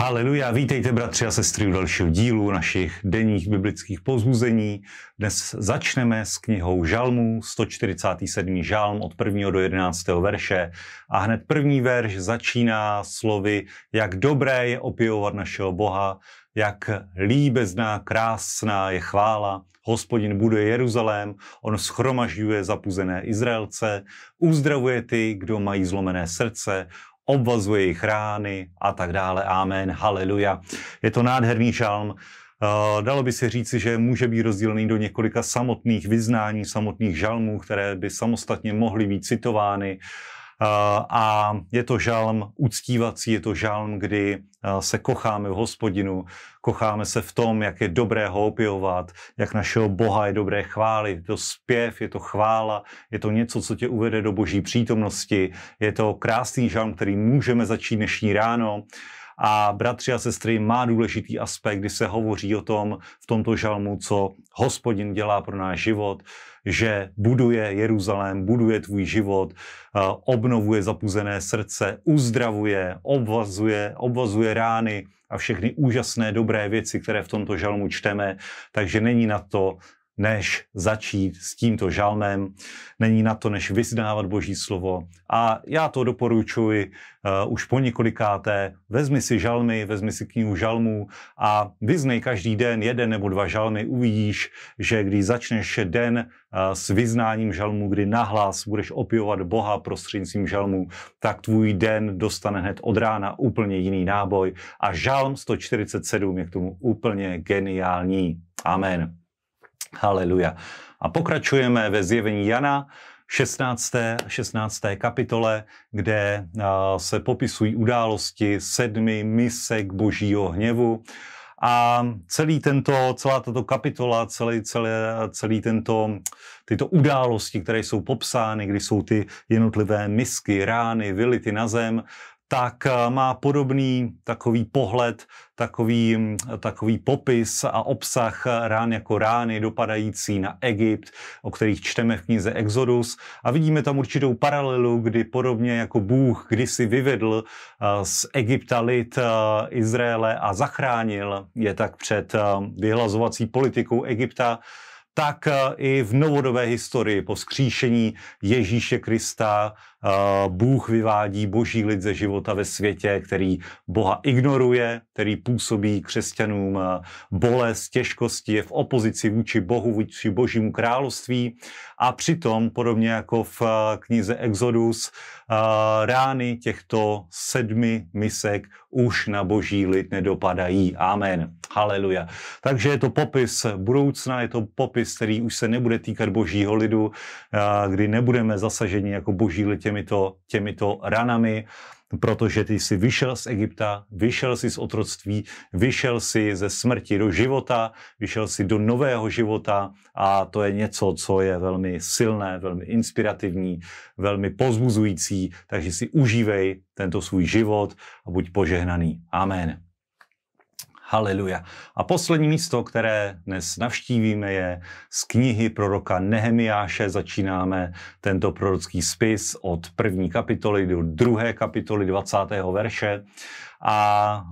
Haleluja, vítejte bratři a sestry u dalšího dílu našich denních biblických pozbuzení. Dnes začneme s knihou Žalmů, 147. žalm od 1. do 11. verše. A hned první verš začíná slovy, jak dobré je opěvovat našeho Boha, jak líbezná, krásná je chvála. Hospodin buduje Jeruzalém, on schromažďuje zapuzené Izraelce, uzdravuje ty, kdo mají zlomené srdce, obvazuje jejich rány a tak dále. Amen, haleluja. Je to nádherný žalm. Uh, dalo by se říci, že může být rozdělený do několika samotných vyznání, samotných žalmů, které by samostatně mohly být citovány. A je to žalm uctívací, je to žalm, kdy se kocháme v hospodinu, kocháme se v tom, jak je dobré ho opěvovat, jak našeho Boha je dobré chválit. Je to zpěv, je to chvála, je to něco, co tě uvede do boží přítomnosti. Je to krásný žalm, který můžeme začít dnešní ráno. A bratři a sestry, má důležitý aspekt, kdy se hovoří o tom v tomto žalmu, co hospodin dělá pro náš život, že buduje Jeruzalém, buduje tvůj život, eh, obnovuje zapuzené srdce, uzdravuje, obvazuje, obvazuje rány a všechny úžasné dobré věci, které v tomto žalmu čteme. Takže není na to než začít s tímto žalmem. Není na to, než vyznávat Boží slovo. A já to doporučuji uh, už po několikáté. Vezmi si žalmy, vezmi si knihu žalmů a vyznej každý den jeden nebo dva žalmy. Uvidíš, že když začneš den uh, s vyznáním žalmů, kdy nahlas budeš opěvovat Boha prostřednictvím žalmů, tak tvůj den dostane hned od rána úplně jiný náboj. A žalm 147 je k tomu úplně geniální. Amen. Haleluja. A pokračujeme ve zjevení Jana, 16. 16. kapitole, kde se popisují události sedmi misek božího hněvu. A celý tento, celá tato kapitola, celý, celé, celý tento, tyto události, které jsou popsány, kdy jsou ty jednotlivé misky, rány, vylity na zem, tak eh, má podobný takový pohled, takový, mm, takový popis a obsah rán jako rány dopadající na Egypt, o kterých čteme v knize Exodus. A vidíme tam určitou paralelu, kdy podobně jako Bůh kdysi vyvedl eh, z Egypta lid eh, Izraele a zachránil je tak před vyhlazovací politikou Egypta, tak i v novodobé historii po skříšení Ježíše Krista Bůh vyvádí boží lid ze života ve světě, který Boha ignoruje, který působí křesťanům bolest, těžkosti, je v opozici vůči Bohu, vůči božímu království a přitom, podobně jako v knize Exodus, rány těchto sedmi misek už na boží lid nedopadají. Amen. Haleluja. Takže je to popis budoucna, je to popis, který už se nebude týkat božího lidu, kdy nebudeme zasaženi jako boží lid těmito, těmito ranami, protože ty jsi vyšel z Egypta, vyšel jsi z otroctví, vyšel jsi ze smrti do života, vyšel jsi do nového života a to je něco, co je velmi silné, velmi inspirativní, velmi pozbuzující, takže si užívej tento svůj život a buď požehnaný. Amen. Haleluja. A poslední místo, které dnes navštívíme, je z knihy proroka Nehemiáše. Začínáme tento prorocký spis od první kapitoly do druhé kapitoly 20. verše. A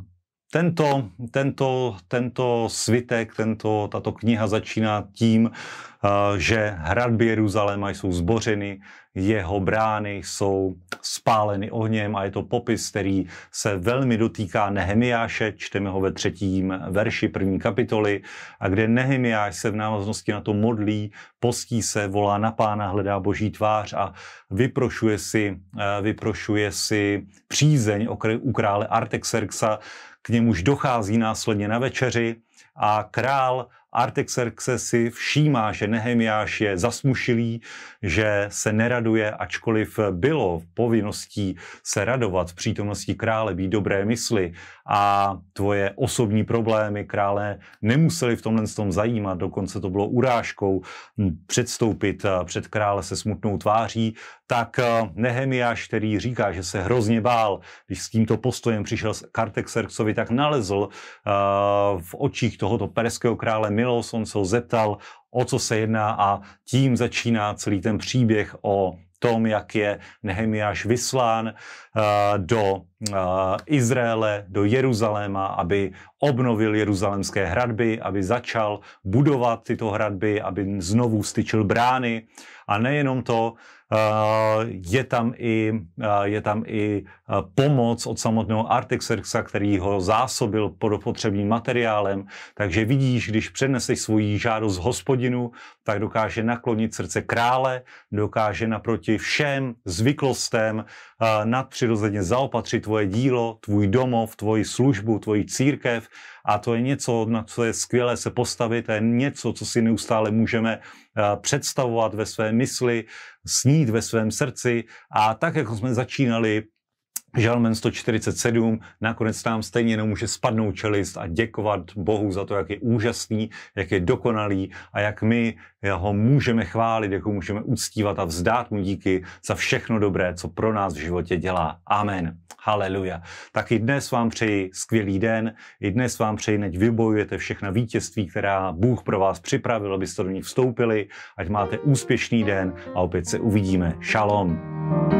tento, tento, tento svitek, tento, tato kniha začíná tím, eh, že hradby Jeruzaléma jsou zbořeny, jeho brány jsou spáleny ohněm a je to popis, který se velmi dotýká Nehemiáše, čteme ho ve třetím verši první kapitoly, a kde Nehemiáš se v návaznosti na to modlí, postí se, volá na pána, hledá boží tvář a vyprošuje si, eh, vyprošuje si přízeň u krále Artaxerxa, k němuž dochází následně na večeři a král Artaxerxes si všímá, že Nehemiáš je zasmušilý, že se neraduje, ačkoliv bylo povinností se radovat v přítomnosti krále, být dobré mysli. A tvoje osobní problémy krále nemuseli v tomhle tom zajímat, dokonce to bylo urážkou předstoupit před krále se smutnou tváří, tak Nehemiáš, který říká, že se hrozně bál, když s tímto postojem přišel k Artaxerxovi, tak nalezl v očích tohoto perského krále milost, on se ho zeptal, o co se jedná a tím začíná celý ten příběh o tom, jak je Nehemiáš vyslán uh, do Izraele do Jeruzaléma, aby obnovil jeruzalemské hradby, aby začal budovat tyto hradby, aby znovu styčil brány. A nejenom to, je tam i, je tam i pomoc od samotného Artaxerxa, který ho zásobil potřebným materiálem. Takže vidíš, když předneseš svoji žádost hospodinu, tak dokáže naklonit srdce krále, dokáže naproti všem zvyklostem nadpřirozeně zaopatřit tvoje dílo, tvůj domov, tvoji službu, tvoji církev. A to je něco, na co je skvělé se postavit, to je něco, co si neustále můžeme představovat ve své mysli, snít ve svém srdci. A tak, jako jsme začínali Žalmen 147, nakonec nám stejně nemůže spadnout čelist a děkovat Bohu za to, jak je úžasný, jak je dokonalý a jak my ho můžeme chválit, jak ho můžeme uctívat a vzdát mu díky za všechno dobré, co pro nás v životě dělá. Amen. Haleluja. Tak i dnes vám přeji skvělý den, i dnes vám přeji, neď vybojujete všechna vítězství, která Bůh pro vás připravil, abyste do nich vstoupili, ať máte úspěšný den a opět se uvidíme. Shalom.